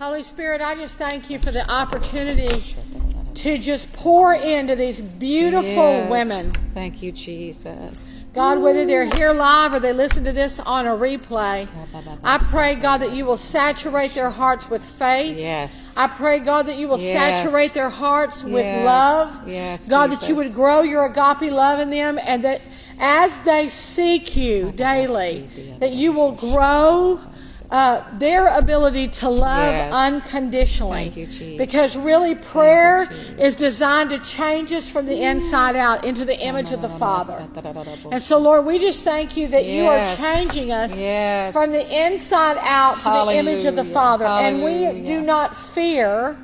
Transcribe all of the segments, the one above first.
Holy Spirit, I just thank you for the opportunity to just pour into these beautiful Yes. women. Thank you, Jesus. God, whether they're here live or they listen to this on a replay, I pray, God, that you will saturate their hearts with faith. Yes. I pray, God, that you will Yes. saturate their hearts with Yes. love. Yes, God, that you would grow your agape love in them and that as they seek you daily, that you will grow uh, their ability to love Yes. unconditionally. Thank you, Jesus. Because really, prayer Jesus. is designed to change us from the inside out into the image of the Father. And so, Lord, we just thank you that you are changing us Yes. from the inside out to the image of the Hallelujah. Father. And we do not fear,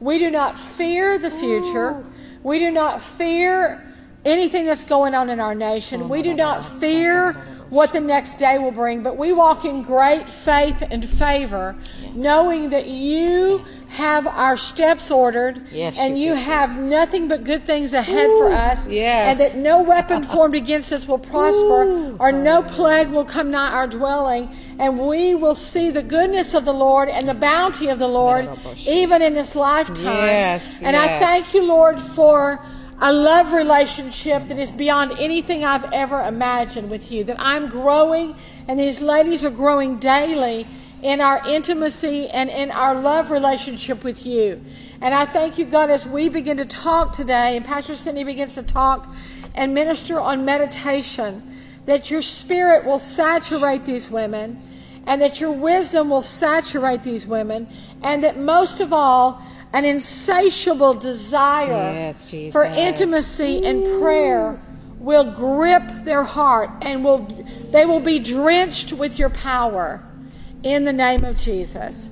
we do not fear the future. We do not fear anything that's going on in our nation. We do not fear what the next day will bring, but we walk in great faith and favor, knowing that you have our steps ordered Yes, and you have nothing but good things ahead for us. yes. And that no weapon formed against us will prosper, or no plague will come nigh our dwelling, and we will see the goodness of the Lord and the bounty of the Lord even in this lifetime. Yes, and I thank you, Lord, for a love relationship that is beyond anything I've ever imagined with you. That I'm growing, and these ladies are growing daily in our intimacy and in our love relationship with you. And I thank you, God, as we begin to talk today, and Pastor Cindy begins to talk and minister on meditation, that your spirit will saturate these women, and that your wisdom will saturate these women, and that most of all, an insatiable desire Yes, for intimacy and prayer will grip their heart and will they will be drenched with your power in the name of Jesus.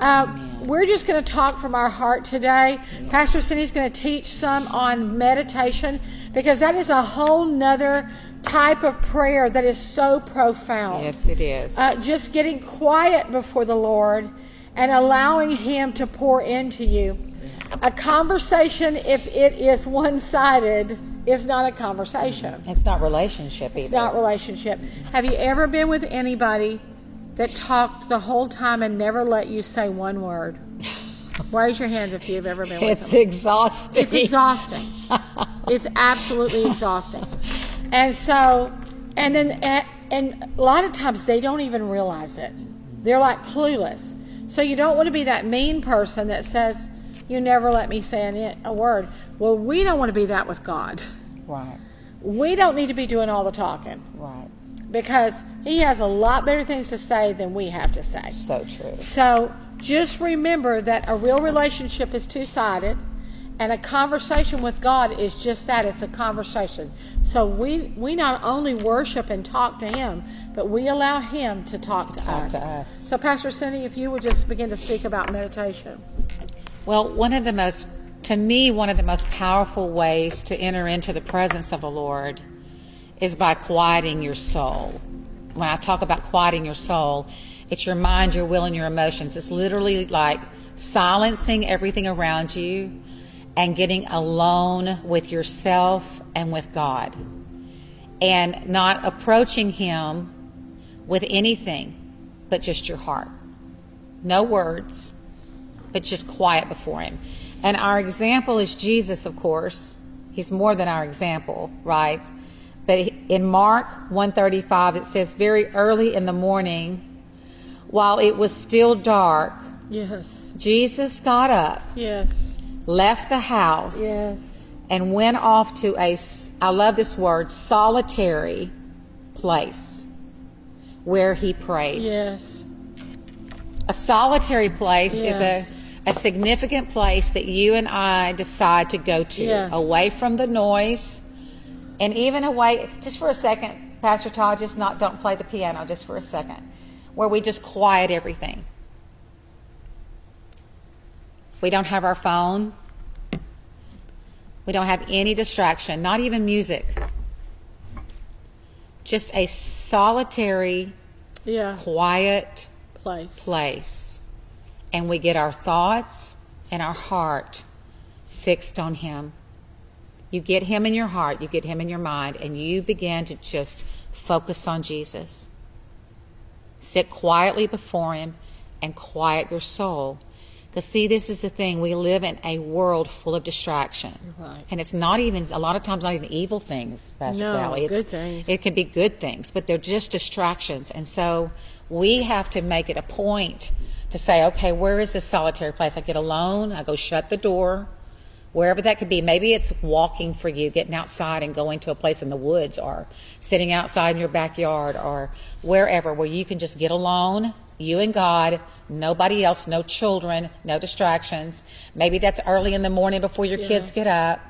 Uh, we're just going to talk from our heart today. Pastor Cindy's going to teach some on meditation because that is a whole nother type of prayer that is so profound Yes, it is. uh, just getting quiet before the Lord and allowing Him to pour into you. A conversation, if it is one sided, is not a conversation. it's not relationship either. It's not relationship. Have you ever been with anybody that talked the whole time and never let you say one word? Raise your hands if you've ever been with it's them. exhausting. It's exhausting. it's absolutely exhausting. And so, and then, and, and a lot of times they don't even realize it. They're like clueless. So you don't want to be that mean person that says, "You never let me say an- a word." Well, we don't want to be that with God. Right, We don't need to be doing all the talking right. because He has a lot better things to say than we have to say. So true. So just remember that a real relationship is two sided, and a conversation with God is just that it's a conversation. So we, we not only worship and talk to Him, but we allow Him to talk to, Talk us. to us. So, Pastor Cindy, if you would just begin to speak about meditation. Well, one of the most, to me, one of the most powerful ways to enter into the presence of the Lord is by quieting your soul. When I talk about quieting your soul, it's your mind, your will, and your emotions. It's literally like silencing everything around you and getting alone with yourself and with God and not approaching Him with anything but just your heart. No words, but just quiet before him. And our example is Jesus, of course. He's more than our example, right? But in Mark 135 it says very early in the morning while it was still dark, Yes. Jesus got up, Yes. Left the house, Yes. and went off to a, I love this word, solitary place where he prayed. Yes. A solitary place Yes. is a, a significant place that you and I decide to go to, Yes. away from the noise, and even away. Just for a second, Pastor Todd, just not don't play the piano, just for a second, where we just quiet everything. We don't have our phone. We don't have any distraction, not even music. Just a solitary, Yeah. quiet Place. place and we get our thoughts and our heart fixed on Him. You get Him in your heart, you get Him in your mind, and you begin to just focus on Jesus. Sit quietly before Him and quiet your soul. Because, see, this is the thing. We live in a world full of distraction. Right. And it's not even, a lot of times, not even evil things, Pastor No, Callie. It's, good things. It can be good things, but they're just distractions. And so we have to make it a point to say, okay, where is this solitary place? I get alone, I go shut the door, wherever that could be. Maybe it's walking for you, getting outside and going to a place in the woods or sitting outside in your backyard or wherever where you can just get alone, you and God, nobody else, no children, no distractions. Maybe that's early in the morning before your kids get up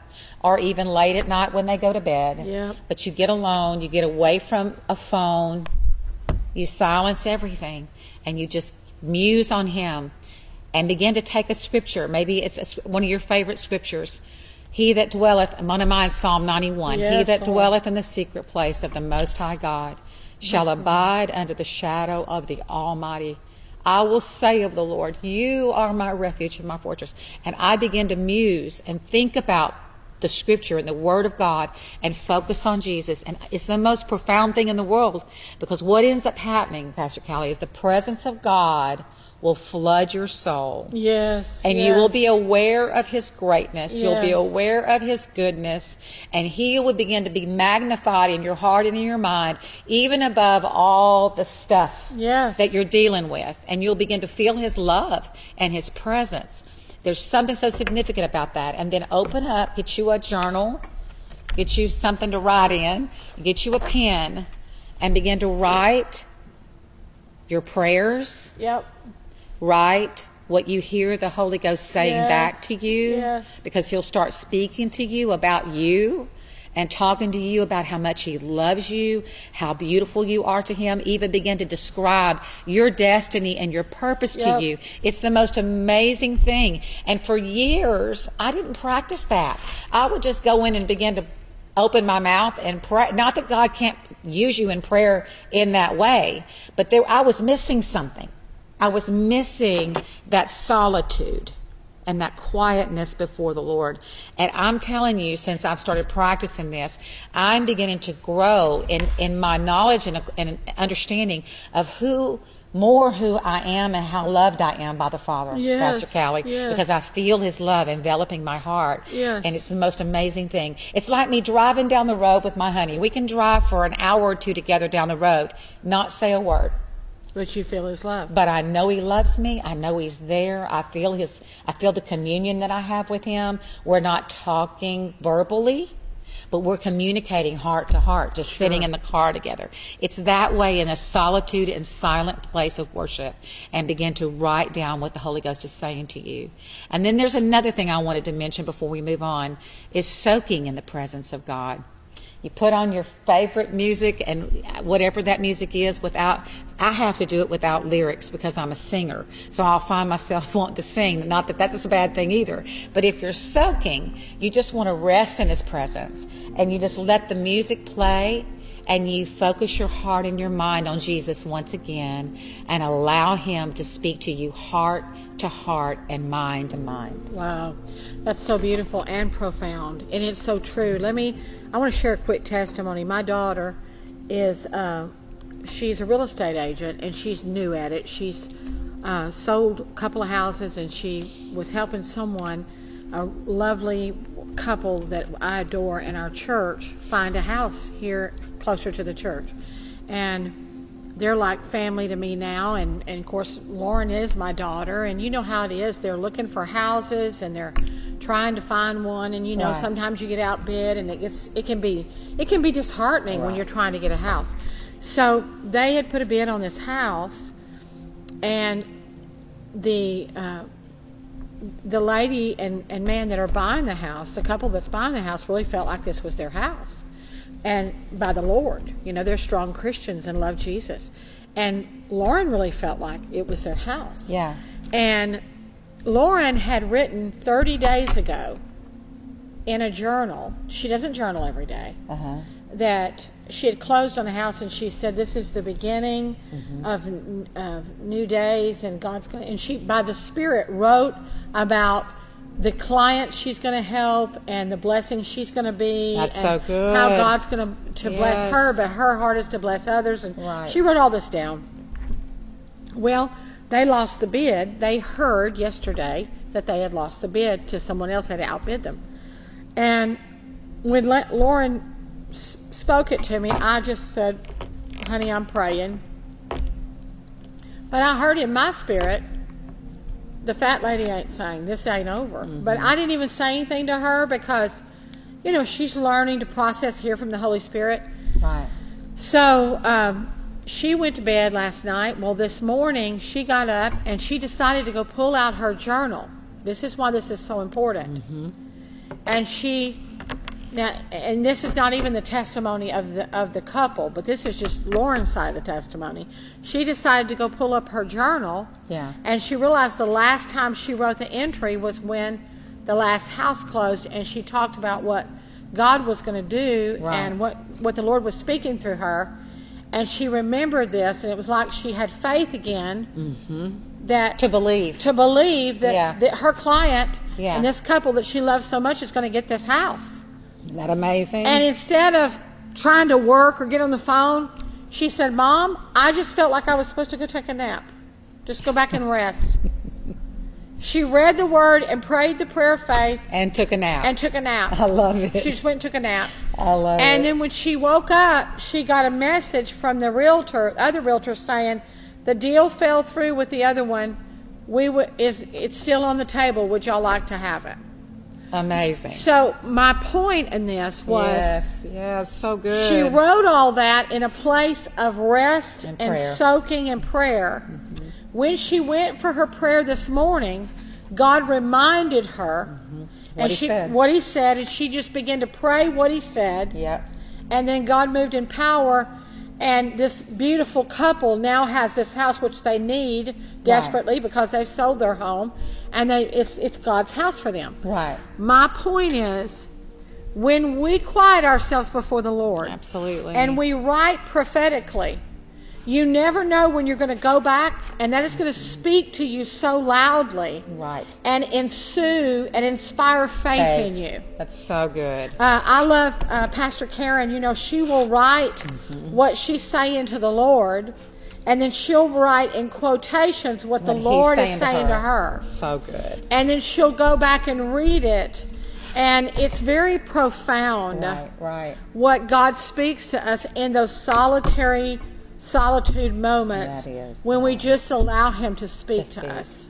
or even late at night when they go to bed. But you get alone, you get away from a phone, you silence everything and you just muse on him and begin to take a scripture. Maybe it's a one of your favorite scriptures. He that dwelleth, one of mine, Psalm 91. he that Lord. dwelleth in the secret place of the Most High God shall abide under the shadow of the Almighty. I will say of the Lord, You are my refuge and my fortress. And I begin to muse and think about the scripture and the word of God and focus on Jesus. And it's the most profound thing in the world because what ends up happening, Pastor Callie, is the presence of God will flood your soul. Yes. And you will be aware of his greatness. You'll be aware of his goodness. And he will begin to be magnified in your heart and in your mind, even above all the stuff Yes. that you're dealing with. And you'll begin to feel his love and his presence. There's something so significant about that. And then open up, get you a journal, get you something to write in, get you a pen, and begin to write your prayers Yep. Write what you hear the Holy Ghost saying Yes, back to you yes. because he'll start speaking to you about you and talking to you about how much he loves you, how beautiful you are to him, even begin to describe your destiny and your purpose Yep. to you. It's the most amazing thing. And for years, I didn't practice that. I would just go in and begin to open my mouth and pray. Not that God can't use you in prayer in that way, but there, I was missing something. I was missing that solitude and that quietness before the Lord. And I'm telling you, since I've started practicing this, I'm beginning to grow in, in my knowledge and, and understanding of who, more who I am and how loved I am by the Father, Yes, Pastor Callie, yes. because I feel His love enveloping my heart. Yes. And it's the most amazing thing. It's like me driving down the road with my honey. We can drive for an hour or two together down the road, not say a word But you feel his love. but I know he loves me. I know he's there. I feel his I feel the communion that I have with him. We're not talking verbally, but we're communicating heart to heart, just sitting in the car together. It's that way in a solitude and silent place of worship and begin to write down what the Holy Ghost is saying to you. And then there's another thing I wanted to mention before we move on is soaking in the presence of God. You put on your favorite music and whatever that music is without, I have to do it without lyrics because I'm a singer. So I'll find myself wanting to sing. Not that that's a bad thing either. But if you're soaking, you just want to rest in His presence and you just let the music play and you focus your heart and your mind on Jesus once again and allow Him to speak to you heart to heart and mind to mind. Wow, that's so beautiful and profound, and it's so true. Let me. I want to share a quick testimony. My daughter is. Uh, she's a real estate agent, and she's new at it. She's uh, sold a couple of houses, and she was helping someone, a lovely couple that I adore in our church, find a house here closer to the church, and they're like family to me now and, and of course lauren is my daughter and you know how it is they're looking for houses and they're trying to find one and you know Right. sometimes you get outbid and it gets it can be it can be disheartening when you're trying to get a house so they had put a bid on this house and the uh, the lady and, and man that are buying the house, the couple that's buying the house, really felt like this was their house. And by the Lord, you know, they're strong Christians and love Jesus. And Lauren really felt like it was their house. Yeah. And Lauren had written 30 days ago in a journal, she doesn't journal every day, Uh-huh. that she had closed on the house and she said this is the beginning of, of new days and god's going to and she by the spirit wrote about the client she's going to help and the blessing she's going to be That's and so good. how god's going to to bless her but her heart is to bless others and Right. she wrote all this down well they lost the bid. They heard yesterday that they had lost the bid to someone else that had outbid them. And when Lauren spoke it to me, I just said, honey, I'm praying. But I heard in my spirit, the fat lady ain't saying this ain't over. But I didn't even say anything to her because, you know, she's learning to process here from the Holy Spirit. Right. So um, she went to bed last night. Well, this morning she got up and she decided to go pull out her journal. This is why this is so important. Mm-hmm. And she now, and this is not even the testimony of the of the couple, but this is just Lauren's side of the testimony. She decided to go pull up her journal. Yeah. And she realized the last time she wrote the entry was when the last house closed, and she talked about what God was going to do Right. and what what the Lord was speaking through her. And she remembered this, and it was like she had faith again mm-hmm. that To believe. to believe that, Yeah. that her client Yeah. and this couple that she loves so much is going to get this house. Isn't that amazing? And instead of trying to work or get on the phone, she said, Mom, I just felt like I was supposed to go take a nap. Just go back and rest. she read the word and prayed the prayer of faith and took a nap. and took a nap. I love it. She just went and took a nap. I love And it. then when she woke up, she got a message from the realtor, other realtor, saying the deal fell through with the other one. We would is it's still on the table. Would y'all like to have it? amazing. So my point in this was yes, yes, so good. she wrote all that in a place of rest And and, soaking in prayer. Mm-hmm. When she went for her prayer this morning, God reminded her What and he she said. what he said, and she just began to pray what he said. Yep. And then God moved in power, and this beautiful couple now has this house which they need desperately because they've sold their home, and they it's it's God's house for them. Right. My point is, when we quiet ourselves before the Lord Absolutely. and we write prophetically, you never know when you're going to go back, and that is going to speak to you so loudly Right. and ensue and inspire faith Faith. in you. That's so good. Uh, I love uh, Pastor Karen. You know, she will write Mm-hmm. what she's saying to the Lord, and then she'll write in quotations what the What he's Lord is saying to her. So good. And then she'll go back and read it, and it's very profound Right, right. what God speaks to us in those solitary solitude moments when we just allow Him to speak To to, us.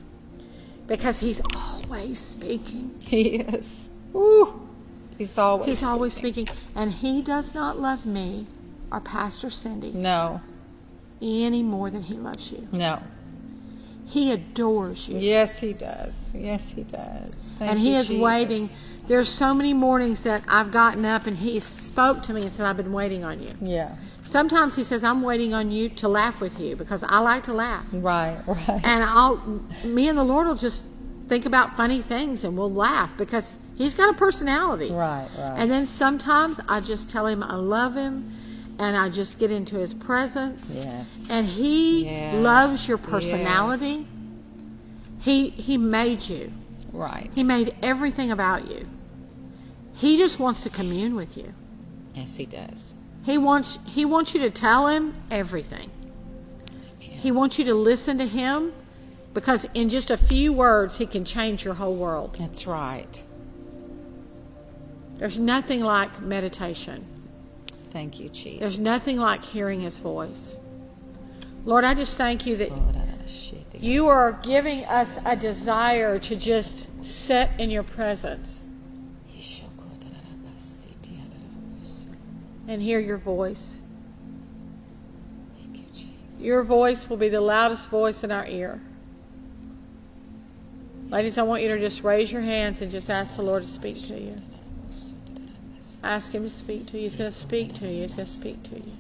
Because He's always speaking. He is. He's always. He's always speaking. And He does not love me or Pastor Cindy No, any more than He loves you. no. He adores you. Yes, he does. Yes, he does. Thank and He you, is Jesus. waiting. There's so many mornings that I've gotten up and He spoke to me and said, I've been waiting on you. Yeah. Sometimes He says, I'm waiting on you to laugh with you because I like to laugh. Right, right. And I'll, me and the Lord will just think about funny things and we'll laugh because He's got a personality. Right, right. And then sometimes I just tell Him I love Him and I just get into His presence. yes. And He Yes, loves your personality. yes. He, he made you, right. He made everything about you. He just wants to commune with you. Yes, he does. He wants he wants you to tell him everything. He wants you to listen to him because in just a few words he can change your whole world. That's right. There's nothing like meditation. Thank you, Jesus. There's nothing like hearing his voice. Lord, I just thank you that you are giving us a desire to just sit in your presence and hear your voice. Thank you, Jesus. Your voice will be the loudest voice in our ear. Ladies, I want you to just raise your hands and just ask the Lord to speak to you. Ask Him to speak to you. He's going to speak to you. He's going to speak to you.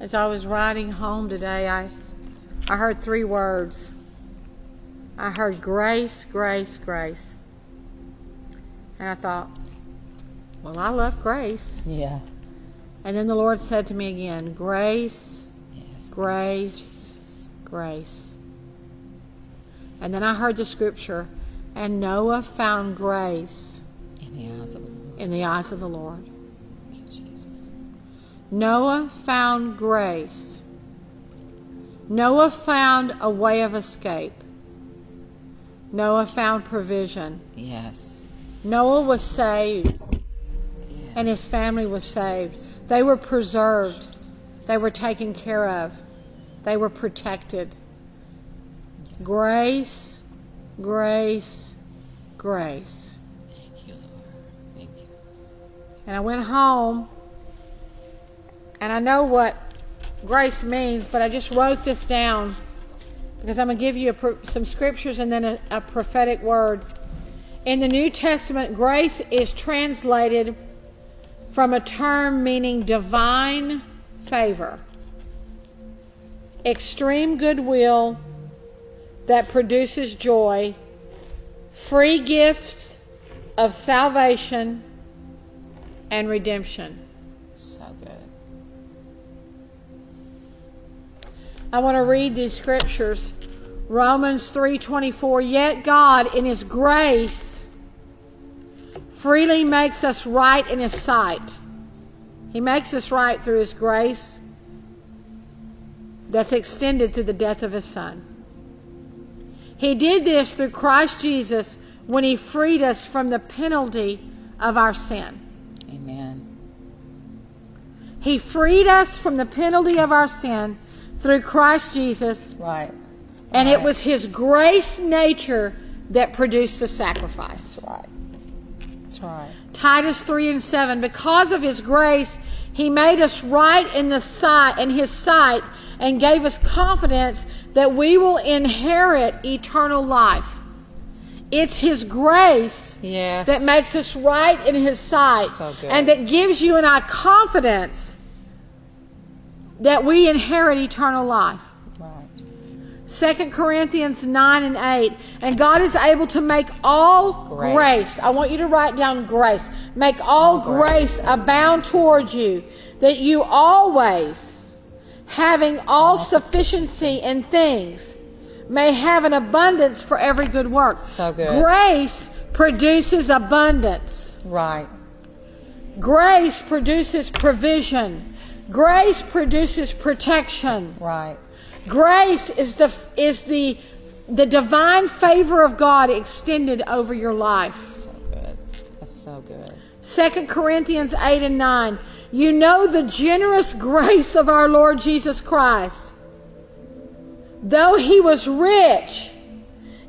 As I was riding home today, I, I heard three words. I heard grace, grace, grace. And I thought, well, I love grace. Yeah. And then the Lord said to me again, grace, Yes. grace, grace. And then I heard the scripture, and Noah found grace In the eyes of the Lord. in the eyes of the Lord. Thank you, Jesus. Noah found grace. Noah found a way of escape. Noah found provision. Yes. Noah was saved yes. and his family was saved. They were preserved. They were taken care of. They were protected. Grace, grace, grace. Thank you, Lord. Thank you. And I went home and I know what grace means, but I just wrote this down because I'm going to give you a, some scriptures and then a, a prophetic word. In the New Testament, grace is translated from a term meaning divine favor, extreme goodwill that produces joy, free gifts of salvation and redemption. I want to read these scriptures. Romans 3:24 Yet God in his grace freely makes us right in his sight. He makes us right through his grace that's extended through the death of his son. He did this through Christ Jesus when he freed us from the penalty of our sin. Amen. He freed us from the penalty of our sin through Christ Jesus Right. And it was his grace nature that produced the sacrifice. That's right. That's right. Titus 3 and 7. Because of his grace, he made us right in the sight in his sight and gave us confidence that we will inherit eternal life. It's his grace Yes. that makes us right in his sight So and that gives you and I confidence that we inherit eternal life. Right. 2 Corinthians 9 and 8. And God is able to make all Grace. grace. I want you to write down grace. Make all, All grace. grace. abound towards you, that you always, having all sufficiency in things, may have an abundance for every good work. So good. Grace produces abundance. Right. Grace produces provision. Grace produces protection. Right. Grace is the is the the divine favor of God extended over your life. So good. That's so good. 2 Corinthians 8 and 9. You know the generous grace of our Lord Jesus Christ. Though he was rich,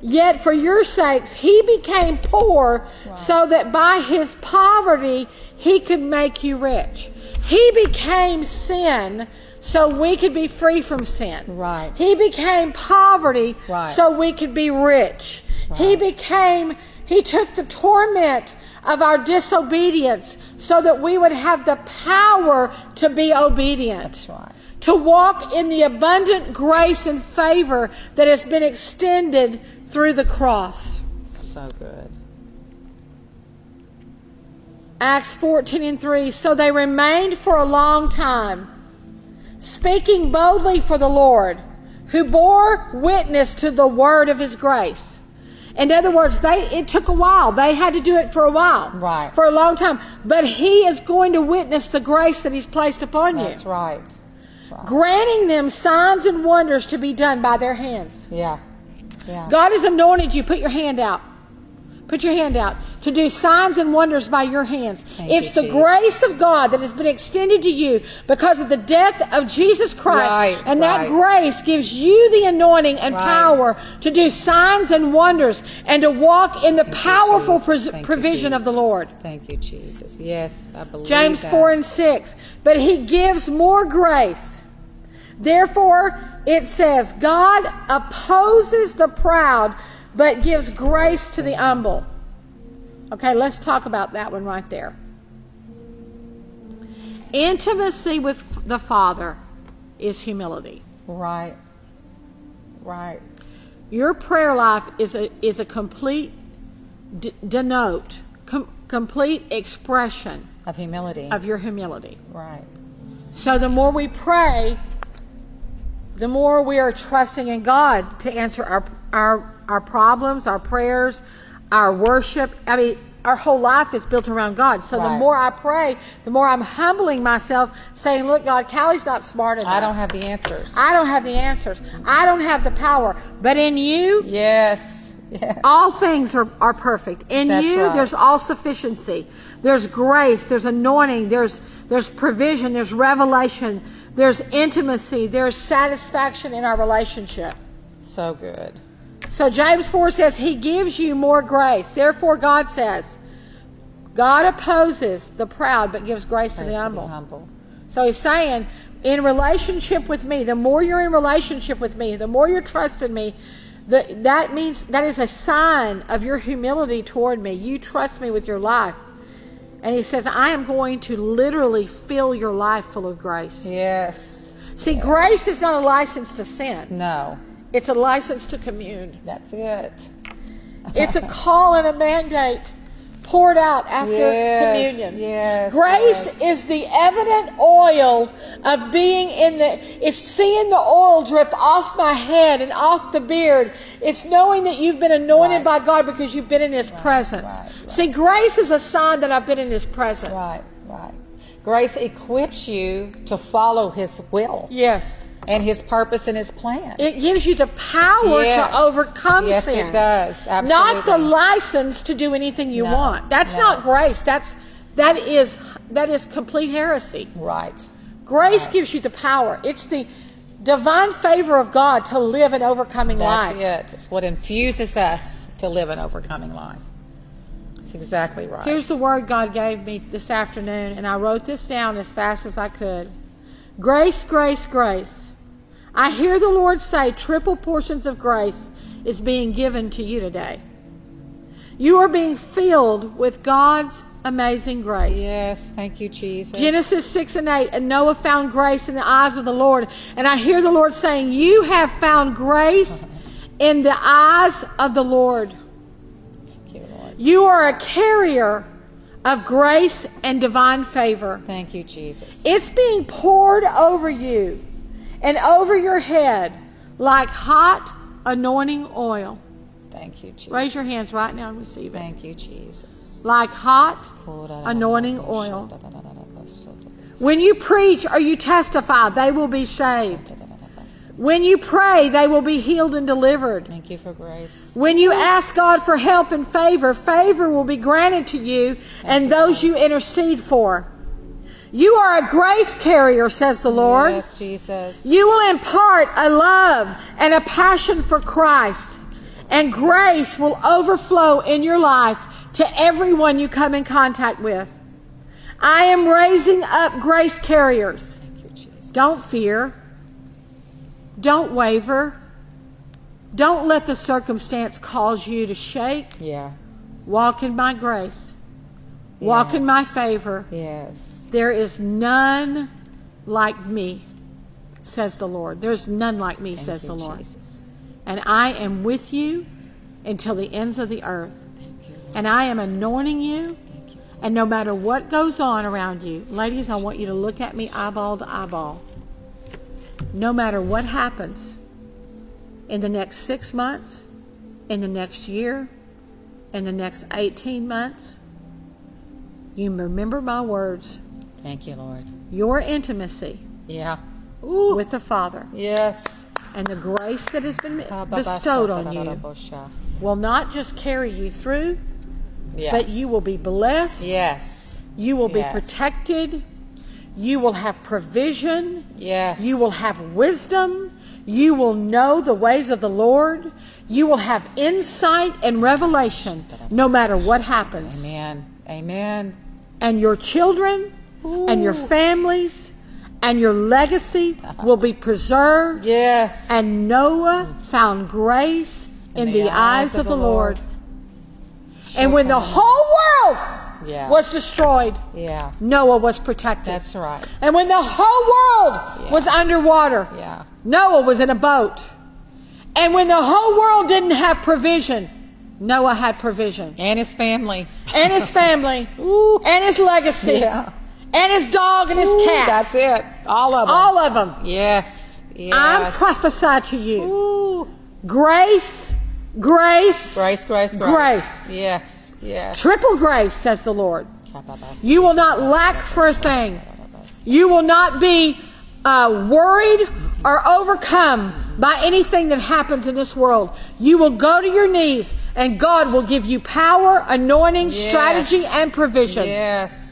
yet for your sakes he became poor so that by his poverty he could make you rich. He became sin so we could be free from sin. Right. He became poverty Right. so we could be rich. Right. He became, he took the torment of our disobedience so that we would have the power to be obedient. That's right. To walk in the abundant grace and favor that has been extended through the cross. So good. Acts 14 and 3. So they remained for a long time, speaking boldly for the Lord, who bore witness to the word of his grace. In other words, they it took a while. They had to do it for a while. Right. For a long time. But he is going to witness the grace that he's placed upon you. That's right. That's right. Granting them signs and wonders to be done by their hands. Yeah. Yeah. God has anointed you. Put your hand out. Put your hand out to do signs and wonders by your hands. Thank it's you, the Jesus. grace of God that has been extended to you because of the death of Jesus Christ. Right, and that grace gives you the anointing and Right. power to do signs and wonders and to walk in the Thank powerful pres- Thank you, provision of the Lord. Thank you, Jesus. Yes, I believe James that. 4 and 6. But he gives more grace. Therefore, it says, God opposes the proud, but gives grace to the humble. Okay, let's talk about that one right there. Intimacy with the Father is humility. Right. Right. Your prayer life is a, is a complete d- denote, com- complete expression Of humility. of your humility. right. So the more we pray, the more we are trusting in God to answer our our our problems, our prayers, our worship. I mean, our whole life is built around God. So the more I pray, the more I'm humbling myself, saying, "Look, God, Callie's not smart enough. I don't have the answers. I don't have the answers. I don't have the power. But in you, yes. Yes. all things are, are perfect. In That's you, right. there's all sufficiency. There's grace. There's anointing. There's there's provision. There's revelation. There's intimacy. There's satisfaction in our relationship. So good. So James 4 says, He gives you more grace. Therefore, God says, God opposes the proud but gives grace, to the to humble. humble. So he's saying, in relationship with me, the more you're in relationship with me, the more you're trusting me, the, that means that is a sign of your humility toward me. You trust me with your life. And he says, I am going to literally fill your life full of grace. Yes. See, grace is not a license to sin, No. It's a license to commune. That's it. It's a call and a mandate poured out after Yes, communion. yes, Grace yes. is the evident oil of being in the, it's seeing the oil drip off my head and off the beard. It's knowing that you've been anointed Right. by God because you've been in His presence. right, right. See, grace is a sign that I've been in His presence. Right, right. Grace equips you to follow His will Yes. And His purpose and His plan. It gives you the power Yes. to overcome Yes, sin. it does. Absolutely. Not the license to do anything you No, want. That's no. not grace. That's that is that is complete heresy. right. Grace gives you the power. It's the divine favor of God to live an overcoming That's life. That's it. It's what infuses us to live an overcoming life. That's exactly right. Here's the word God gave me this afternoon, and I wrote this down as fast as I could. Grace, grace, grace. I hear the Lord say triple portions of grace is being given to you today. You are being filled with God's amazing grace. yes, thank you, Jesus. Genesis 6 and 8, and Noah found grace in the eyes of the Lord. And I hear the Lord saying, You have found grace in the eyes of the Lord. Thank you, Lord. You are a carrier of grace and divine favor. Thank you, Jesus. It's being poured over you and over your head like hot anointing oil. Thank you, Jesus. Raise your hands right now and receive it. Thank you, Jesus. Like hot anointing oil. When you preach or you testify, they will be saved. When you pray, they will be healed and delivered. Thank you for grace. When you ask God for help and favor, favor will be granted to you and those you intercede for. You are a grace carrier, says the Lord. Yes, Jesus. You will impart a love and a passion for Christ, and grace will overflow in your life to everyone you come in contact with. I am raising up grace carriers. Thank you, Jesus. Don't fear. Don't waver. Don't let the circumstance cause you to shake. Yeah. Walk in my grace. Walk in my favor. Yes. There is none like me, says the Lord. There's none like me, Thank says you, the Lord. Jesus. And I am with you until the ends of the earth. You. And I am anointing you. You. And no matter what goes on around you, ladies, I want you to look at me eyeball to eyeball. No matter what happens in the next six months, in the next year, in the next 18 months, you remember my words. Thank you, Lord. Your intimacy Yeah. Ooh. with the Father yes. and the grace that has been bestowed on you will not just carry you through, Yeah. but you will be blessed. yes. You will be Yes. protected. You will have provision. Yes. You will have wisdom. You will know the ways of the Lord. You will have insight and revelation no matter what happens. Amen. Amen. And your children and your families and your legacy will be preserved. Yes. And Noah found grace in, the, eyes of the Lord. And when the whole world Yeah. was destroyed, yeah. Noah was protected. That's right. and when the whole world Yeah. was underwater, Yeah. Noah was in a boat. And when the whole world didn't have provision, Noah had provision. And his family. And his family, Ooh. and his legacy, Yeah. And his dog and his Ooh, cat. That's it. All of them. All of them. Yes. Yes. I'm prophesy to you. Ooh. Grace grace, Grace, grace, grace. Grace. Yes, yes. triple grace, says the Lord. You will not lack for a thing. You will not be uh, worried or overcome by anything that happens in this world. You will go to your knees and God will give you power, anointing, Yes. strategy, and provision Yes,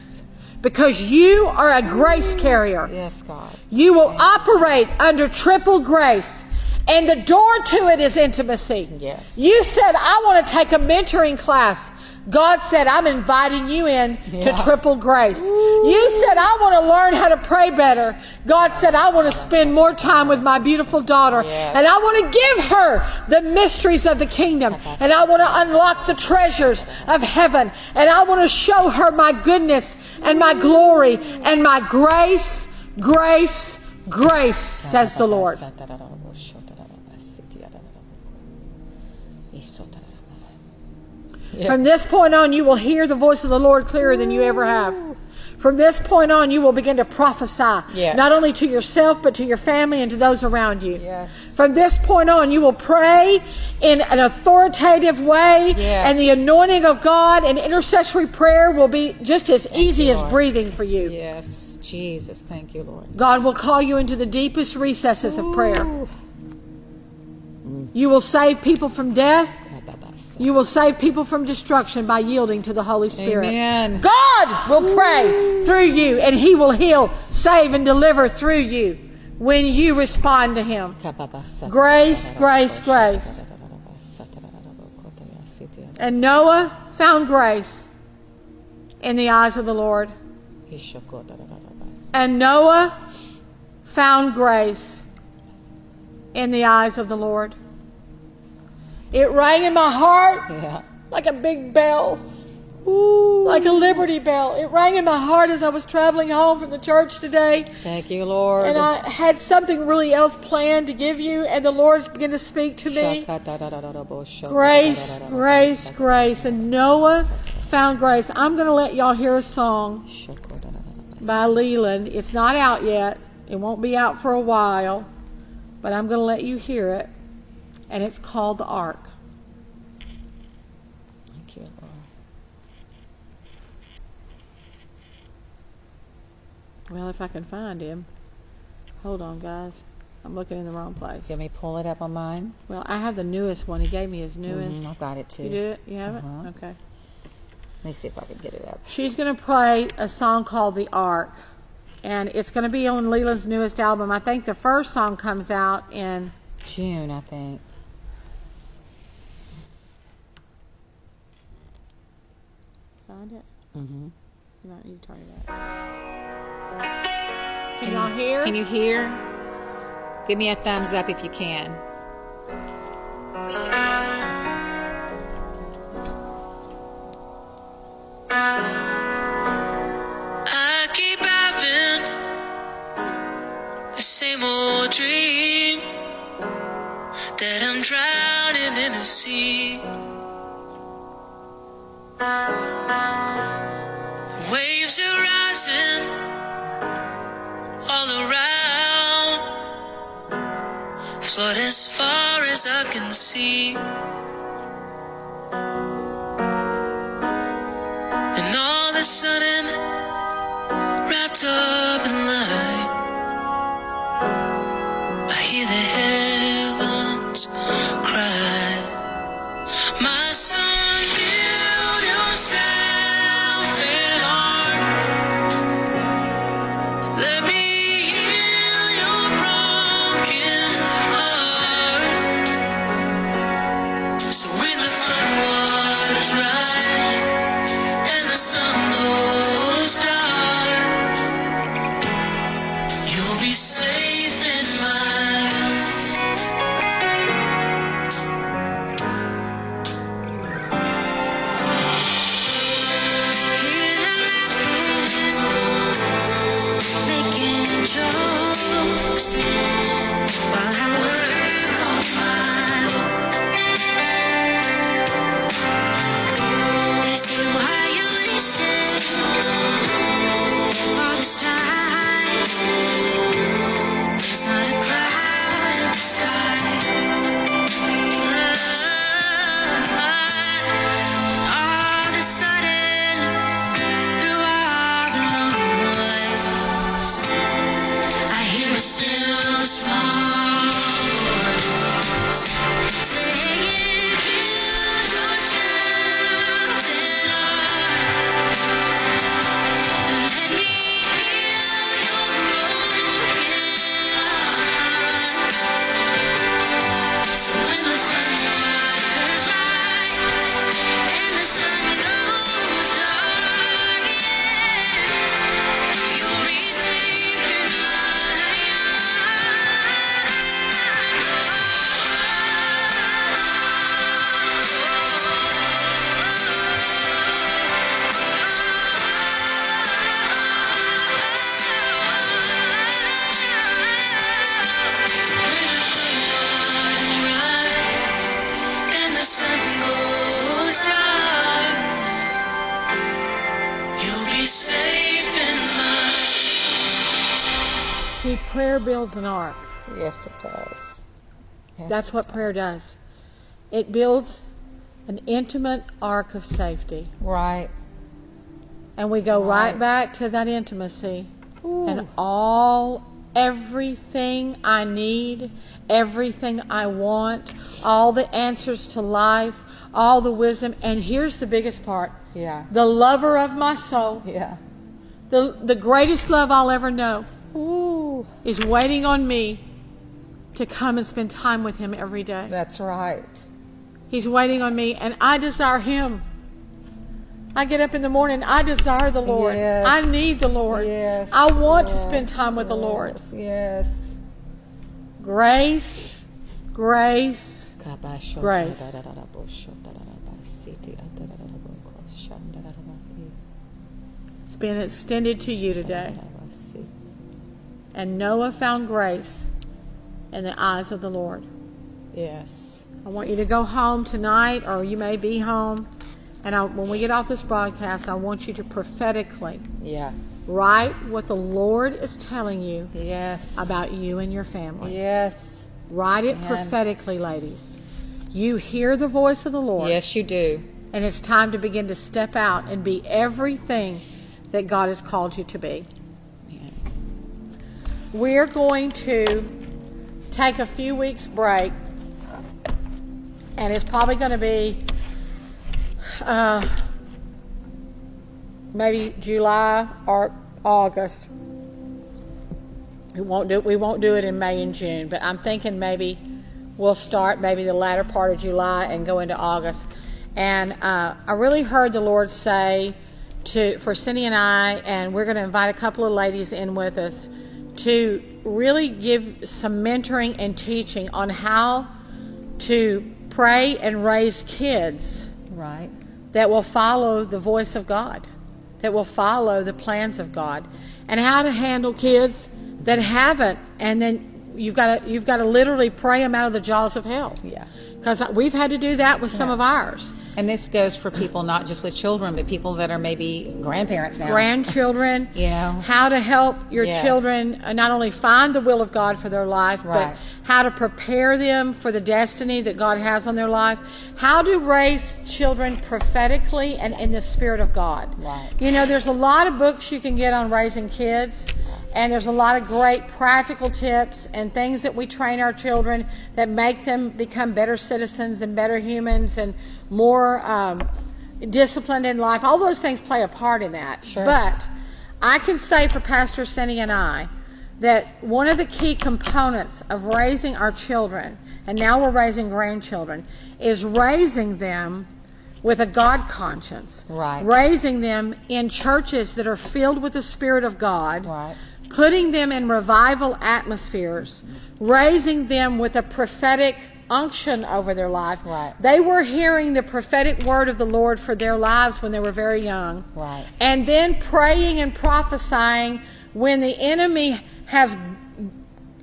because you are a grace carrier. yes, God. You will operate under triple grace. And the door to it is intimacy. Yes. You said, I want to take a mentoring class. God said, I'm inviting you in Yeah. to triple grace. You said, I want to learn how to pray better. God said, I want to spend more time with my beautiful daughter. Yes. And I want to give her the mysteries of the kingdom. And I want to unlock the treasures of heaven. And I want to show her my goodness and my glory and my grace, grace, grace, says the Lord. From this point on, you will hear the voice of the Lord clearer than you ever have. From this point on, you will begin to prophesy, Yes. not only to yourself, but to your family and to those around you. Yes. From this point on, you will pray in an authoritative way, Yes. and the anointing of God and intercessory prayer will be just as easy you, as Lord. breathing for you. Yes, Jesus. Thank you, Lord. God will call you into the deepest recesses of prayer. You will save people from death. You will save people from destruction by yielding to the Holy Spirit. Amen. God will pray through you and He will heal, save, and deliver through you when you respond to Him. Grace, grace, grace. And Noah found grace in the eyes of the Lord. And Noah found grace in the eyes of the Lord. It rang in my heart Yeah. like a big bell, like a liberty bell. It rang in my heart as I was traveling home from the church today. Thank you, Lord. And I had something really else planned to give you, and the Lord began to speak to me. Grace, grace, grace. And Noah found grace. I'm going to let y'all hear a song by Leland. It's not out yet, it won't be out for a while, but I'm going to let you hear it. And it's called The Ark. Thank you, Lord. Well, if I can find him. Hold on, guys. I'm looking in the wrong place. Let me pull it up on mine. Well, I have the newest one. He gave me his newest. Mhm, I've got it too. You do it? You have Uh-huh. it? Okay. Let me see if I can get it up. She's going to play a song called The Ark. And it's going to be on Leland's newest album. I think the first song comes out in. June, I think. Find it? Mm-hmm. You might need to turn it up. Can y'all hear? Can you hear? Give me a thumbs up if you can. Builds an ark. Yes, it does. Yes, That's what prayer does. It builds an intimate ark of safety. Right. And we go right, Right. back to that intimacy. Ooh. And all, everything I need, everything I want, all the answers to life, all the wisdom. And here's the biggest part Yeah. the lover of my soul, Yeah. the, the greatest love I'll ever know, Ooh. Is waiting on me to come and spend time with him every day. That's right. He's waiting on me, and I desire him. I get up in the morning, I desire the Lord. Yes. I need the Lord. Yes. I want to spend time with the Lord. Yes. yes. Grace, grace, Grace. it's been extended to you today. And Noah found grace in the eyes of the Lord. Yes. I want you to go home tonight, or you may be home. And I, when we get off this broadcast, I want you to prophetically Yeah. write what the Lord is telling you Yes. about you and your family. Yes. Write it Amen. prophetically, ladies. You hear the voice of the Lord, Yes, you do. and it's time to begin to step out and be everything that God has called you to be. We're going to take a few weeks break, and it's probably going to be uh, maybe July or August. We won't do we won't do it in May and June, but I'm thinking maybe we'll start maybe the latter part of July and go into August. And uh, I really heard the Lord say to for Cindy and I, and we're going to invite a couple of ladies in with us to really give some mentoring and teaching on how to pray and raise kids Right. that will follow the voice of God, that will follow the plans of God, and how to handle kids that haven't, and then you've got to you've got to literally pray them out of the jaws of hell. Yeah. because we've had to do that with some Yeah. of ours And this goes for people not just with children, but people that are maybe grandparents now. grandchildren. Know. how to help your Yes. children uh, not only find the will of God for their life, Right. but how to prepare them for the destiny that God has on their life. How to raise children prophetically and in the Spirit of God. Right. You know, there's a lot of books you can get on raising kids. And there's a lot of great practical tips and things that we train our children that make them become better citizens and better humans and more um, disciplined in life. All those things play a part in that. Sure. But I can say for Pastor Cindy and I that one of the key components of raising our children, and now we're raising grandchildren, is raising them with a God conscience. Right. Raising them in churches that are filled with the Spirit of God. Right. Putting them in revival atmospheres. Raising them with a prophetic unction over their life. Right. They were hearing the prophetic word of the Lord for their lives when they were very young. Right. And then praying and prophesying when the enemy has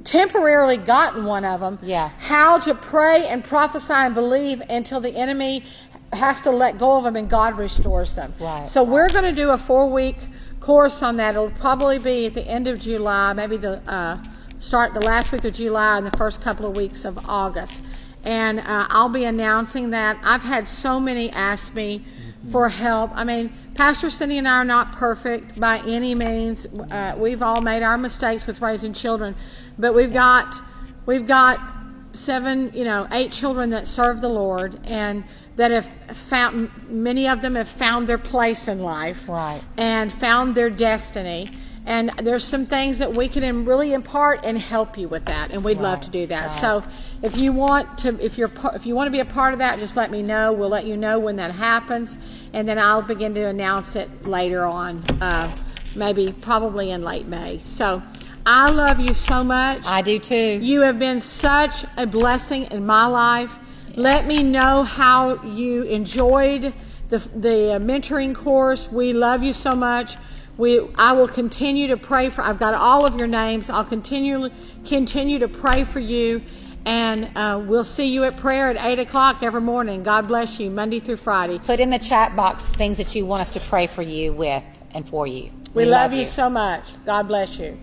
temporarily gotten one of them. Yeah. How to pray and prophesy and believe until the enemy has to let go of them and God restores them. Right. So we're going to do a four week course on that. It'll probably be at the end of July, maybe the uh, start the last week of July and the first couple of weeks of August. And uh, I'll be announcing that. I've had so many ask me for help. I mean, Pastor Cindy and I are not perfect by any means. Uh, we've all made our mistakes with raising children, but we've got we've got seven, you know, eight children that serve the Lord and that have found many of them have found their place in life Right. and found their destiny. And there's some things that we can really impart and help you with that, and we'd love to do that. right. So, if you want to, if you're, if you want to be a part of that, just let me know. We'll let you know when that happens, and then I'll begin to announce it later on, uh, maybe probably in late May. So, I love you so much. I do too. You have been such a blessing in my life. Let me know how you enjoyed the, the mentoring course. We love you so much. We, I will continue to pray for. I've got all of your names. I'll continue continue to pray for you, and uh, we'll see you at prayer at eight o'clock every morning. God bless you, Monday through Friday. Put in the chat box things that you want us to pray for you with and for you. We, love, you so much. God bless you.